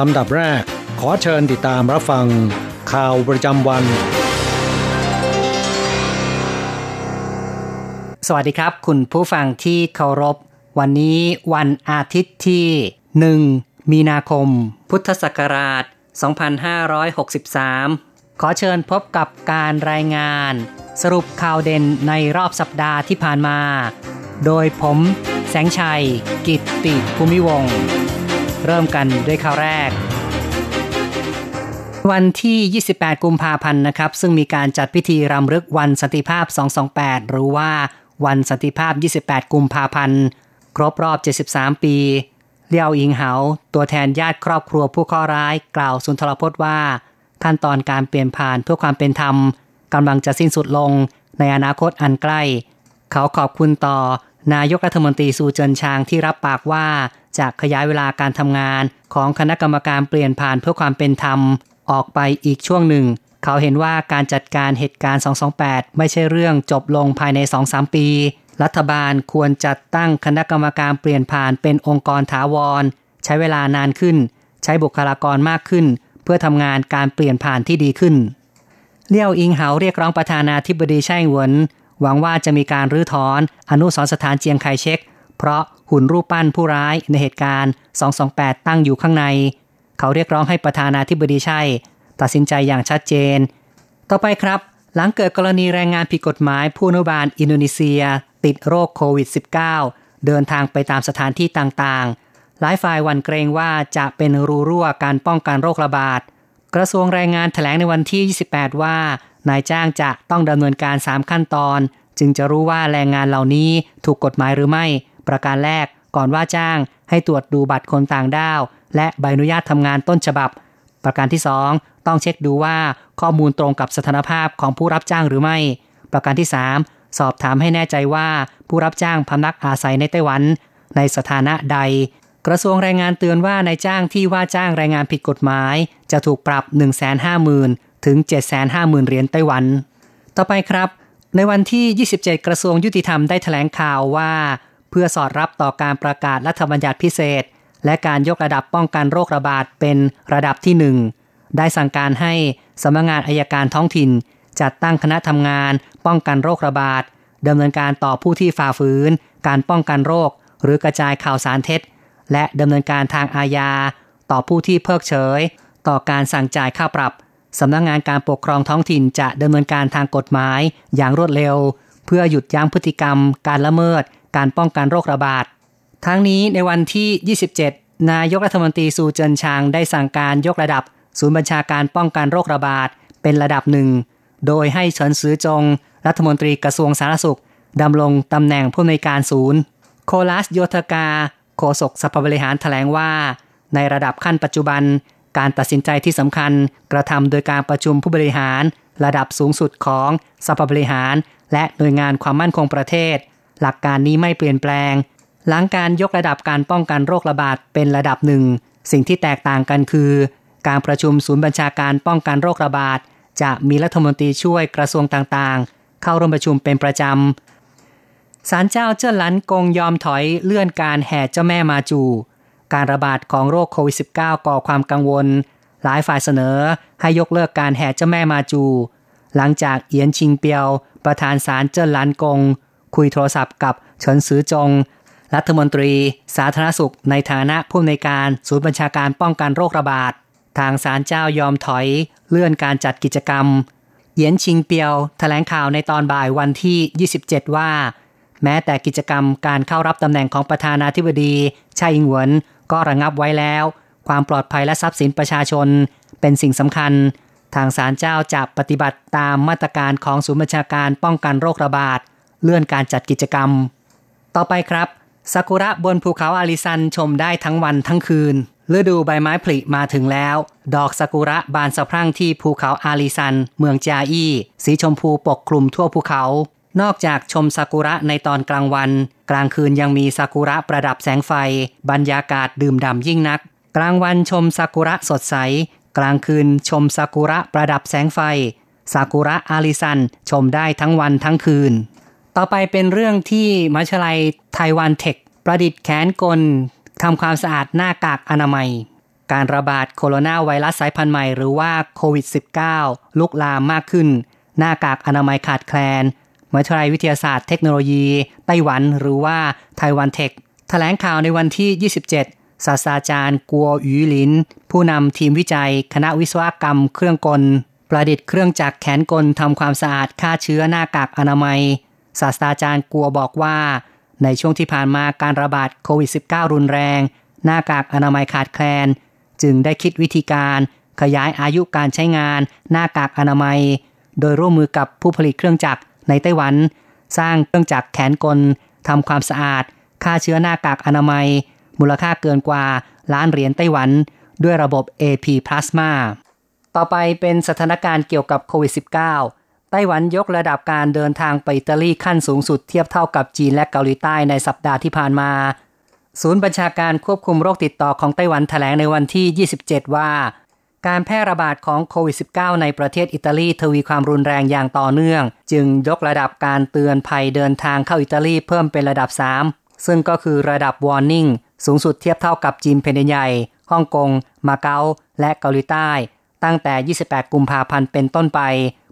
ลำดับแรก ขอเชิญติดตามรับฟัง ข่าวประจำวัน สวัสดีครับ คุณผู้ฟังที่เคารพ วันนี้วันอาทิตย์ที่ 1 มีนาคม พุทธศักราช 2563 ขอเชิญพบกับการรายงาน สรุปข่าวเด่นในรอบสัปดาห์ที่ผ่านมา โดยผม แสงชัย กิตติภูมิวงศ์ เริ่มกันด้วยข่าวแรก วันที่ 28 กุมภาพันธ์นะครับ ซึ่งมีการจัดพิธีรำลึกวันสันติภาพ 228 หรือว่าวันสันติภาพ 28 กุมภาพันธ์ ครบรอบ 73 ปี เลี่ยวอิงเหา ตัวแทนญาติครอบครัวผู้ข้อร้าย กล่าวสุนทรพจน์ว่า ขั้นตอนการเปลี่ยนผ่านเพื่อความเป็นธรรมกำลังจะสิ้นสุดลงในอนาคตอันใกล้ เขาขอบคุณต่อนายกรัฐมนตรีซูเจินชางที่รับปากว่า จะขยายเวลาการทำงานของคณะกรรมการเปลี่ยนผ่านเพื่อความเป็นธรรม ออกไปอีกช่วงหนึ่ง เขาเห็นว่าการจัดการเหตุการณ์ 228 ไม่ใช่เรื่องจบลงภายใน 2-3 ปี รัฐบาลควรจัดตั้งคณะกรรมการเปลี่ยนผ่านเป็นองค์กรถาวร ใช้เวลานานขึ้น ใช้บุคลากรมากขึ้น เพื่อทำงานการเปลี่ยนผ่านที่ดีขึ้นเลี่ยวอิงเหาเรียกร้องประธานาธิบดีไช่หวนหวังว่าจะมีการรื้อถอนอนุสรสถานเจียงไคเชกเพราะ หุ่นรูปปั้นผู้ร้ายในเหตุการณ์ 228 ตั้งอยู่ข้างใน เขาเรียกร้องให้ประธานาธิบดีใช่ตัดสินใจอย่างชัดเจน ต่อไปครับ หลังเกิดกรณีแรงงานผิดกฎหมายผู้อนุบาลอินโดนีเซีย ติดโรคโควิด -19 เดินทางไปตามสถานที่ต่างๆ หลายฝ่ายหวั่นเกรงว่าจะเป็นรูรั่วการป้องกันโรคระบาด กระทรวงแรงงานแถลงในวันที่ 28 ว่านายจ้างจะต้องดำเนินการ 3 ขั้นตอน จึงจะรู้ว่าแรงงานเหล่านี้ถูกกฎหมายหรือไม่ ประการแรกก่อนว่าจ้างให้ตรวจดูบัตรคนต่างด้าว และใบอนุญาตทำงานต้นฉบับ ประการที่ 2 ต้องเช็คดูว่าข้อมูลตรงกับสถานภาพของผู้รับจ้างหรือไม่ ประการที่ 3 สอบถามให้แน่ใจว่าผู้รับจ้างพำนักอาศัยในไต้หวัน ในสถานะใด กระทรวงแรงงานเตือนว่านายจ้างที่ว่าจ้างแรงงานผิดกฎหมาย จะถูกปรับ 150,000 ถึง 750,000 เหรียญไต้หวัน ต่อไปครับ ในวันที่ 27 กระทรวงยุติธรรมได้แถลงข่าวว่า พื่อสอดรับต่อการประกาศรัฐบัญญัติพิเศษ และการยกระดับป้องกันโรคระบาดเป็นระดับที่ 1 ได้สั่งการให้สำนักงานอายการท้องถิ่น จัดตั้งคณะทำงาน ป้องกันโรคระบาดดำเนินการต่อผู้ที่ฝ่าฝืน การป้องกันโรค หรือกระจายข่าวสารเท็จ และดำเนินการทางอาญา ต่อผู้ที่เพิกเฉย ต่อการสั่งจ่ายค่าปรับสำนักงงานการปกครองท้องถิ่นจะดำเนินการทางกฎหมายอย่างรวดเร็ว เพื่อหยุดยั้งพฤติกรรม การละเมิด ป้องกันโรคระบาด ทั้งนี้ในวันที่ 27 นายกรัฐมนตรีซูเจินชางได้สั่งการยกระดับ ศูนย์บัญชาการป้องกันโรคระบาดเป็นระดับหนึ่ง โดยให้เฉินซือจง รัฐมนตรีกระทรวงสาธารณสุขดำรงตำแหน่งผู้อำนวยการศูนย์ โคลัสโยธกา โฆษกสภาบริหารแถลงว่า ในระดับขั้นปัจจุบัน การตัดสินใจที่สำคัญ กระทำโดยการประชุมผู้บริหาร ระดับสูงสุดของสภาบริหาร และหน่วยงานความมั่นคงประเทศ หลักการนี้ไม่เปลี่ยนแปลง หลังการยกระดับการป้องกันโรคระบาดเป็นระดับหนึ่ง สิ่งที่แตกต่างกันคือ การประชุมศูนย์บัญชาการป้องกันโรคระบาดจะมีรัฐมนตรีช่วยกระทรวงต่างๆ เข้าร่วมประชุมเป็นประจำศาลเจ้าเจิ้นหลันกงยอมถอยเลื่อนการแห่เจ้าแม่มาจู การระบาดของโรคโควิด -19 ก่อความกังวล หลายฝ่ายเสนอให้ยกเลิกการแห่เจ้าแม่มาจู หลังจากเอียนชิงเปียว ประธานศาลเจิ้นหลันกง คุยโทรศัพท์กับเฉินซือจง รัฐมนตรี สาธารณสุข ในฐานะผู้ในการศูนย์บัญชาการป้องกันโรคระบาด ทางศาลเจ้ายอมถอยเลื่อนการจัดกิจกรรม เยียนชิงเปียวถแถลงข่าวในตอนบ่ายวันที่ 27 ว่า แม้แต่กิจกรรมการเข้ารับตำแหน่งของประธานาธิบดีชาอิงหวนก็ระงับไว้แล้ว ความปลอดภัยและทรัพย์สินประชาชน เป็นสิ่งสำคัญ ทางศาลเจ้าจะปฏิบัติตามมาตรการของศูนย์บัญชาการป้องกันโรคระบาด เลื่อนการจัดกิจกรรม ต่อไปครับซากุระบนภูเขาอาริซันชมได้ทั้งวันทั้งคืนฤดูใบไม้ผลิมาถึงแล้ว ดอกซากุระบานสะพรั่งที่ภูเขาอาริซัน เมืองจาอี้สีชมพูปกคลุมทั่วภูเขา นอกจากชมซากุระในตอนกลางวัน กลางคืนยังมีซากุระประดับแสงไฟ บรรยากาศดื่มด่ำยิ่งนัก กลางวันชมซากุระสดใส กลางคืนชมซากุระประดับแสงไฟซากุระอาริซันชมได้ทั้งวันทั้งคืน ต่อไปเป็นเรื่องที่มัชลัยไต้หวันเทค ประดิษฐ์แขนกลทำความสะอาดหน้ากากอนามัย การระบาดโคโรนาไวรัสสายพันธุ์ใหม่หรือว่าโควิด -19 ลุกลามมากขึ้น หน้ากากอนามัยขาดแคลนมหาวิทยาลัยวิทยาศาสตร์เทคโนโลยีไต้หวันหรือว่าไต้หวันเทค แถลงข่าวในวันที่ 27 ศาสตราจารย์กัวหยูหลิน ผู้นำทีมวิจัย คณะวิศวกรรมเครื่องกล ประดิษฐ์เครื่องจักรแขนกลทำความสะอาดฆ่าเชื้อหน้ากากอนามัย ศาสตราจารย์กัวบอกว่า ในช่วงที่ผ่านมาการระบาดโควิด -19 รุนแรง หน้ากากอนามัยขาดแคลน จึงได้คิดวิธีการขยายอายุการใช้งานหน้ากากอนามัย โดยร่วมมือกับผู้ผลิตเครื่องจักรในไต้หวัน สร้างเครื่องจักรแขนกลทำความสะอาดฆ่าเชื้อหน้ากากอนามัย มูลค่าเกินกว่าล้านเหรียญไต้หวัน ด้วยระบบ AP Plasma ต่อไปเป็นสถานการณ์เกี่ยวกับโควิด -19 ไต้หวันยกระดับการเดินทางไปอิตาลีขั้นสูงสุดเทียบเท่ากับจีนและเกาหลีใต้ในสัปดาห์ที่ผ่านมา ศูนย์บัญชาการควบคุมโรคติดต่อของไต้หวันแถลงในวันที่ 27 ว่า การแพร่ระบาดของโควิด -19 ในประเทศอิตาลีทวีความรุนแรงอย่างต่อเนื่อง จึงยกระดับการเตือนภัยเดินทางเข้าอิตาลีเพิ่มเป็นระดับ 3 ซึ่งก็คือระดับ warning สูงสุดเทียบเท่ากับจีนแผ่นใหญ่ฮ่องกง มาเก๊าและเกาหลีใต้ ตั้งแต่ 28 กุมภาพันธ์เป็นต้นไป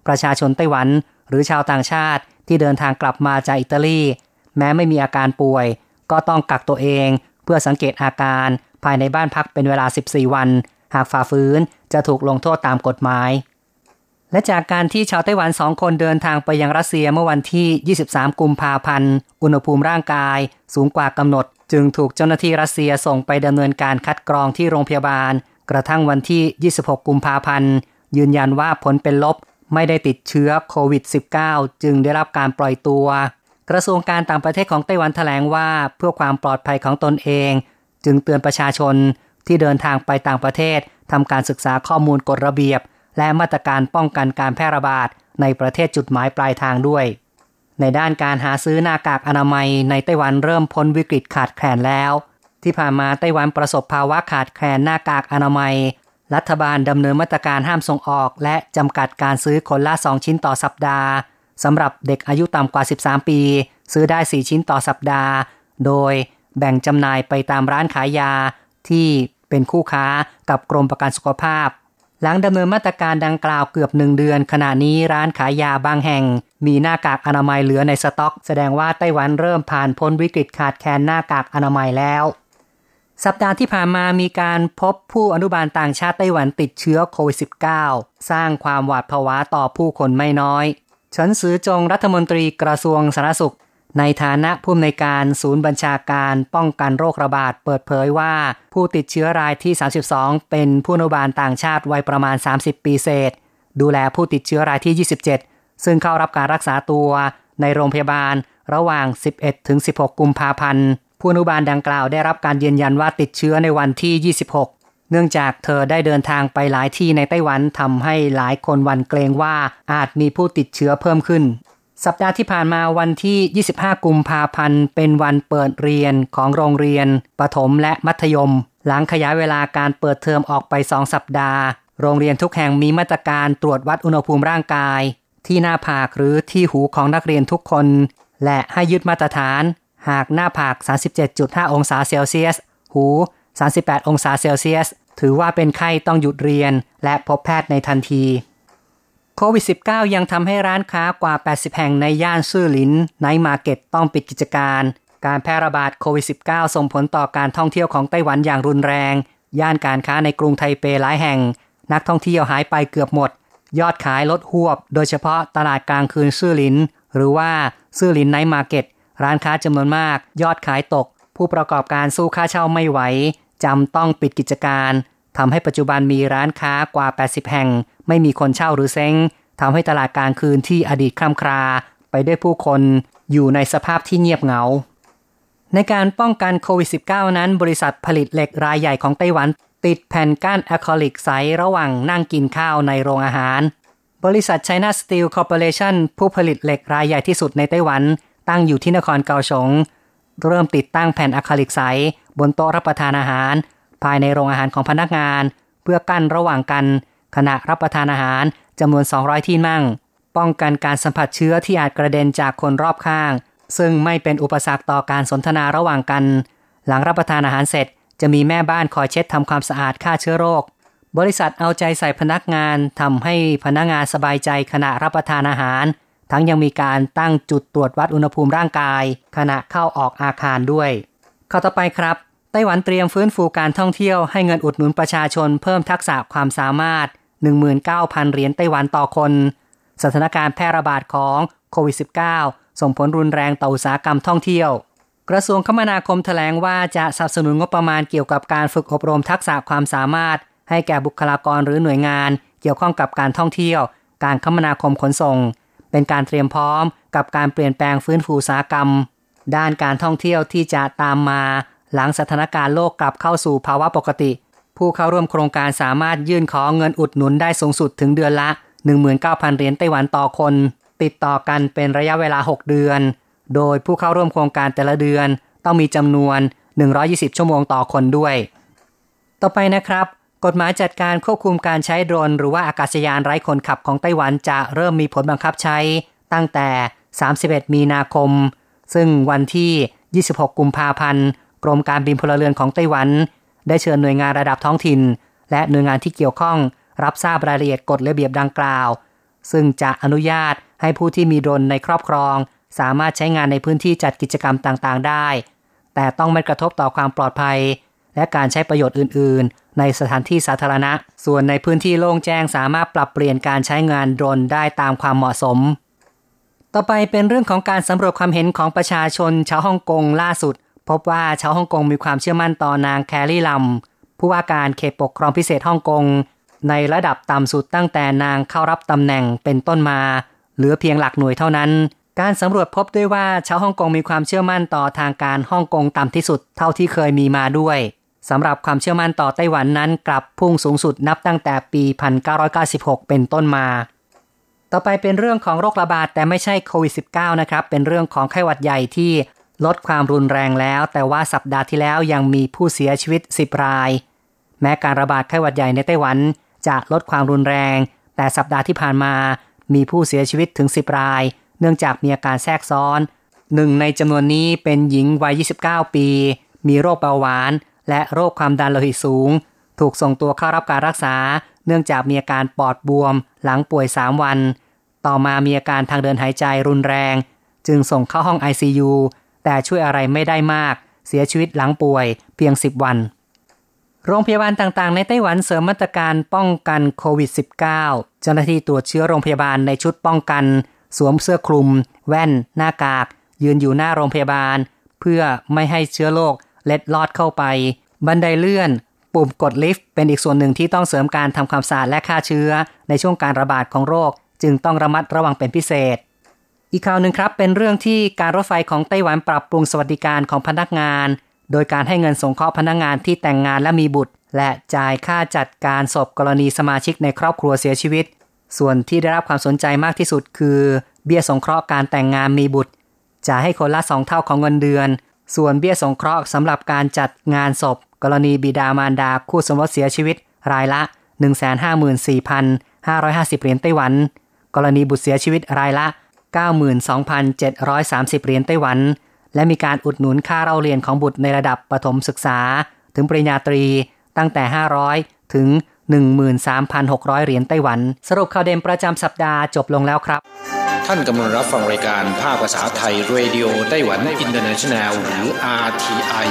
ประชาชนไต้หวัน หรือชาวต่างชาติที่เดินทางกลับมาจากอิตาลี แม้ไม่มีอาการป่วย ก็ต้องกักตัวเอง เพื่อสังเกตอาการภายในบ้านพักเป็นเวลา 14 วัน หากฝ่าฝืนจะถูกลงโทษตามกฎหมาย และจากการที่ชาวไต้หวันสองคนเดินทางไปยังรัสเซียเมื่อวันที่ 23 กุมภาพันธ์ อุณหภูมิร่างกายสูงกว่ากำหนด จึงถูกเจ้าหน้าที่รัสเซียส่งไปดำเนินการคัดกรองที่โรงพยาบาล กระทั่งวันที่ 26 กุมภาพันธ์ยืนยันว่าผลเป็นลบ ไม่ได้ติดเชื้อโควิด -19 จึงได้รับการปล่อยตัว กระทรวงการต่างประเทศของไต้หวันแถลงว่าเพื่อความปลอดภัยของตนเอง จึงเตือนประชาชนที่เดินทางไปต่างประเทศทำการศึกษาข้อมูลกฎระเบียบ และมาตรการป้องกันการแพร่ระบาดในประเทศจุดหมายปลายทางด้วย ในด้านการหาซื้อหน้ากากอนามัยในไต้หวันเริ่มพ้นวิกฤตขาดแคลนแล้ว ที่ผ่านมาไต้หวันประสบภาวะขาดแคลนหน้ากากอนามัย รัฐบาลดำเนินมาตรการห้ามส่งออก และจำกัดการซื้อคนละ 2 ชิ้นต่อสัปดาห์สำหรับเด็กอายุต่ำกว่า 13 ปี ซื้อได้ 4 ชิ้นต่อสัปดาห์ โดยแบ่งจำหน่ายไปตามร้านขายยาที่เป็นคู่ค้ากับกรมประกันสุขภาพ หลังดำเนินมาตรการดังกล่าวเกือบหนึ่งเดือน ขณะนี้ร้านขายยาบางแห่ง มีหน้ากากอนามัยเหลือในสต็อก แสดงว่าไต้หวันเริ่มผ่านพ้นวิกฤตขาดแคลนหน้ากากอนามัยแล้ว สัปดาห์ที่ผ่านมามีการพบผู้อนุบาลต่างชาติไต้หวันติดเชื้อโควิด -19 สร้างความหวาดผวาต่อผู้คนไม่น้อยฉันซือจงรัฐมนตรีกระทรวงสาธารณสุข ในฐานะผู้อำนวยการศูนย์บัญชาการป้องกันโรคระบาดเปิดเผยว่า ผู้ติดเชื้อรายที่ 32 เป็นผู้อนุบาลต่างชาติวัยประมาณ 30 ปีเศษ ดูแลผู้ติดเชื้อรายที่ 27 ซึ่งเข้ารับการรักษาตัวในโรงพยาบาลระหว่าง 11-16 กุมภาพันธ์ ผู้อนุบาลดังกล่าวได้รับการยืนยันว่าติดเชื้อในวันที่ 26 เนื่องจากเธอได้เดินทางไปหลายที่ในไต้หวันทำให้หลายคนวันเกรงว่าอาจมีผู้ติดเชื้อเพิ่มขึ้น สัปดาห์ที่ผ่านมาวันที่ 25 กุมภาพันธ์ เป็นวันเปิดเรียนของโรงเรียน ประถมและมัธยม หลังขยายเวลาการเปิดเทอมออกไป 2 สัปดาห์ โรงเรียนทุกแห่งมีมาตรการตรวจวัดอุณหภูมิร่างกาย ที่หน้าผากหรือที่หูของนักเรียนทุกคน และให้ยึดมาตรฐาน หากหน้าผาก 37.5 องศาเซลเซียส หู 38 องศาเซลเซียส ถือว่าเป็นไข้ต้องหยุดเรียนและพบแพทย์ในทันทีโควิด -19 ยังทำให้ร้านค้ากว่า 80 แห่งในย่านซื่อหลิน Night Market ต้องปิดกิจการ การแพร่ระบาดโควิด -19 ส่งผลต่อการท่องเที่ยวของไต้หวันอย่างรุนแรง ย่านการค้าในกรุงไทเปหลายแห่ง นักท่องเที่ยวหายไปเกือบหมด ยอดขายลดฮวบ โดยเฉพาะตลาดกลางคืนซื่อหลิน หรือว่าซื่อหลิน Night Market ร้านค้าจำนวนมาก ยอดขายตก ผู้ประกอบการสู้ค่าเช่าไม่ไหวจำต้องปิดกิจการทำให้ปัจจุบันมีร้านค้ากว่า 80 แห่ง ไม่มีคนเช่าหรือเซ้งทำให้ตลาดกลางคืนที่อดีตคลาคล่ำไปด้วยผู้คนอยู่ในสภาพที่เงียบเหงา ในการป้องกันโควิด -19 นั้น บริษัทผลิตเหล็กรายใหญ่ของไต้หวัน ติดแผ่นก้านอะคริลิกใสระหว่างนั่งกินข้าวในโรงอาหาร บริษัท China Steel Corporation ผู้ผลิตเหล็กรายใหญ่ที่สุดในไต้หวัน ตั้งอยู่ที่นครเกาสงเริ่มติดตั้งแผ่นอะคริลิกใสบนโต๊ะรับประทานอาหาร ภายในโรงอาหารของพนักงาน เพื่อกั้นระหว่างกัน ขณะรับประทานอาหารจำนวน 200 ที่นั่ง ป้องกันการสัมผัสเชื้อที่อาจกระเด็นจากคนรอบข้าง ซึ่งไม่เป็นอุปสรรคต่อการสนทนาระหว่างกัน หลังรับประทานอาหารเสร็จ จะมีแม่บ้านคอยเช็ดทำความสะอาดฆ่าเชื้อโรค บริษัทเอาใจใส่พนักงานทำให้พนักงานสบายใจขณะรับประทานอาหาร ทั้งยังมีการตั้งจุดตรวจวัดอุณหภูมิร่างกาย ขณะเข้าออกอาคารด้วย ข้าต่อไปครับ ไต้หวันเตรียมฟื้นฟูการท่องเที่ยวให้เงินอุดหนุนประชาชนเพิ่มทักษะความสามารถ 19,000 เหรียญไต้หวันต่อคน สถานการณ์แพร่ระบาดของโควิด -19 ส่งผลรุนแรงต่ออุตสาหกรรมท่องเที่ยว กระทรวงคมนาคมแถลงว่าจะสนับสนุนงบประมาณเกี่ยวกับการฝึกอบรมทักษะความสามารถ ให้แก่บุคลากรหรือหน่วยงาน เกี่ยวข้องกับการท่องเที่ยว การคมนาคมขนส่ง เป็นการเตรียมพร้อมกับการเปลี่ยนแปลงฟื้นฟูอุตสาหกรรม ด้านการท่องเที่ยวที่จะตามมา หลังสถานการณ์โลกกลับเข้าสู่ภาวะปกติ ผู้เข้าร่วมโครงการสามารถยื่นขอเงินอุดหนุนได้สูงสุดถึงเดือนละ 19,000 เหรียญไต้หวันต่อคน ติดต่อกันเป็นระยะเวลา 6 เดือน โดยผู้เข้าร่วมโครงการแต่ละเดือน ต้องมีจำนวน 120 ชั่วโมงต่อคนด้วย ต่อไปนะครับ กฎหมายจัดการควบคุมการใช้โดรนหรือว่าอากาศยานไร้คนขับของไต้หวันจะเริ่มมีผลบังคับใช้ตั้งแต่ 31 มีนาคม ซึ่งวันที่ 26 กุมภาพันธ์ กรมการบินพลเรือนของไต้หวัน ได้เชิญหน่วยงานระดับท้องถิ่น และหน่วยงานที่เกี่ยวข้อง รับทราบรายละเอียดกฎระเบียบดังกล่าว ซึ่งจะอนุญาตให้ผู้ที่มีโดรนในครอบครอง สามารถใช้งานในพื้นที่จัดกิจกรรมต่างๆ ได้ แต่ต้องไม่กระทบต่อความปลอดภัย และการใช้ประโยชน์อื่น ๆ ในสถานที่สาธารณะ ส่วนในพื้นที่โล่งแจ้งสามารถปรับเปลี่ยนการใช้งานโดรนได้ตามความเหมาะสม ต่อไปเป็นเรื่องของการสำรวจความเห็นของประชาชนชาวฮ่องกงล่าสุด พบว่าชาวฮ่องกงมีความเชื่อมั่นต่อนางแคลรี่ลัมผู้ว่าการเขตปกครองพิเศษฮ่องกงในระดับต่ำสุดตั้งแต่นางเข้ารับตำแหน่งเป็นต้นมา เหลือเพียงหลักหน่วยเท่านั้น การสำรวจพบด้วยว่าชาวฮ่องกงมีความเชื่อมั่นต่อทางการฮ่องกงต่ำที่สุดเท่าที่เคยมีมาด้วย สำหรับความเชื่อมั่นต่อไต้หวันนั้นกลับพุ่งสูงสุดนับตั้งแต่ปี 1996 เป็นต้นมา ต่อไปเป็นเรื่องของโรคระบาดแต่ไม่ใช่โควิด -19 นะครับ เป็นเรื่องของไข้หวัดใหญ่ที่ลดความรุนแรงแล้ว แต่ว่าสัปดาห์ที่แล้วยังมีผู้เสียชีวิต 10 ราย แม้การระบาดไข้หวัดใหญ่ในไต้หวันจะลดความรุนแรง แต่สัปดาห์ที่ผ่านมามีผู้เสียชีวิตถึง 10 ราย เนื่องจากมีอาการแทรกซ้อนหนึ่งในจำนวนนี้เป็นหญิงวัย 29 ปี มีโรคเบาหวาน และโรคความดันโลหิตสูง ถูกส่งตัวเข้ารับการรักษา เนื่องจากมีอาการปอดบวม หลังป่วย 3 วัน ต่อมามีอาการทางเดินหายใจรุนแรง จึงส่งเข้าห้อง ICU แต่ช่วยอะไรไม่ได้มาก เสียชีวิตหลังป่วยเพียง 10 วัน โรงพยาบาลต่างๆ ในไต้หวันเสริมมาตรการป้องกันโควิด -19 เจ้าหน้าที่ตรวจเชื้อโรงพยาบาลในชุดป้องกัน สวมเสื้อคลุม แว่น หน้ากาก ยืนอยู่หน้าโรงพยาบาล เพื่อไม่ให้เชื้อโรค เล็ดลอดเข้าไป บันไดเลื่อน ปุ่มกดลิฟต์เป็นอีกส่วนหนึ่งที่ต้องเสริมการทำความสะอาดและฆ่าเชื้อ ในช่วงการระบาดของโรค จึงต้องระมัดระวังเป็นพิเศษ อีกข่าวหนึ่งครับเป็นเรื่องที่การรถไฟของไต้หวันปรับปรุงสวัสดิการของพนักงาน โดยการให้เงินสงเคราะห์พนักงานที่แต่งงานและมีบุตร และจ่ายค่าจัดการศพกรณีสมาชิกในครอบครัวเสียชีวิต ส่วนที่ได้รับความสนใจมากที่สุดคือ เบี้ยสงเคราะห์การแต่งงานมีบุตรจ่ายให้คนละสองเท่าของเงินเดือน ส่วนเบี้ยสงเคราะห์สำหรับการจัดงานศพ กรณีบิดามารดาคู่สมรสเสียชีวิต รายละ 154,550 เหรียญไต้หวัน กรณีบุตรเสียชีวิตรายละ 92,730 เหรียญไต้หวัน และมีการอุดหนุนค่าเราเรียนของบุตรในระดับประถมศึกษา ถึงปริญญาตรีตั้งแต่ 500 ถึง 13,600 เหรียญไต้หวัน สรุปข่าวเด่นประจำสัปดาห์จบลงแล้วครับ ท่านกำลังรับฟังรายการภาคภาษาไทย Radio Taiwan International หรือ RTI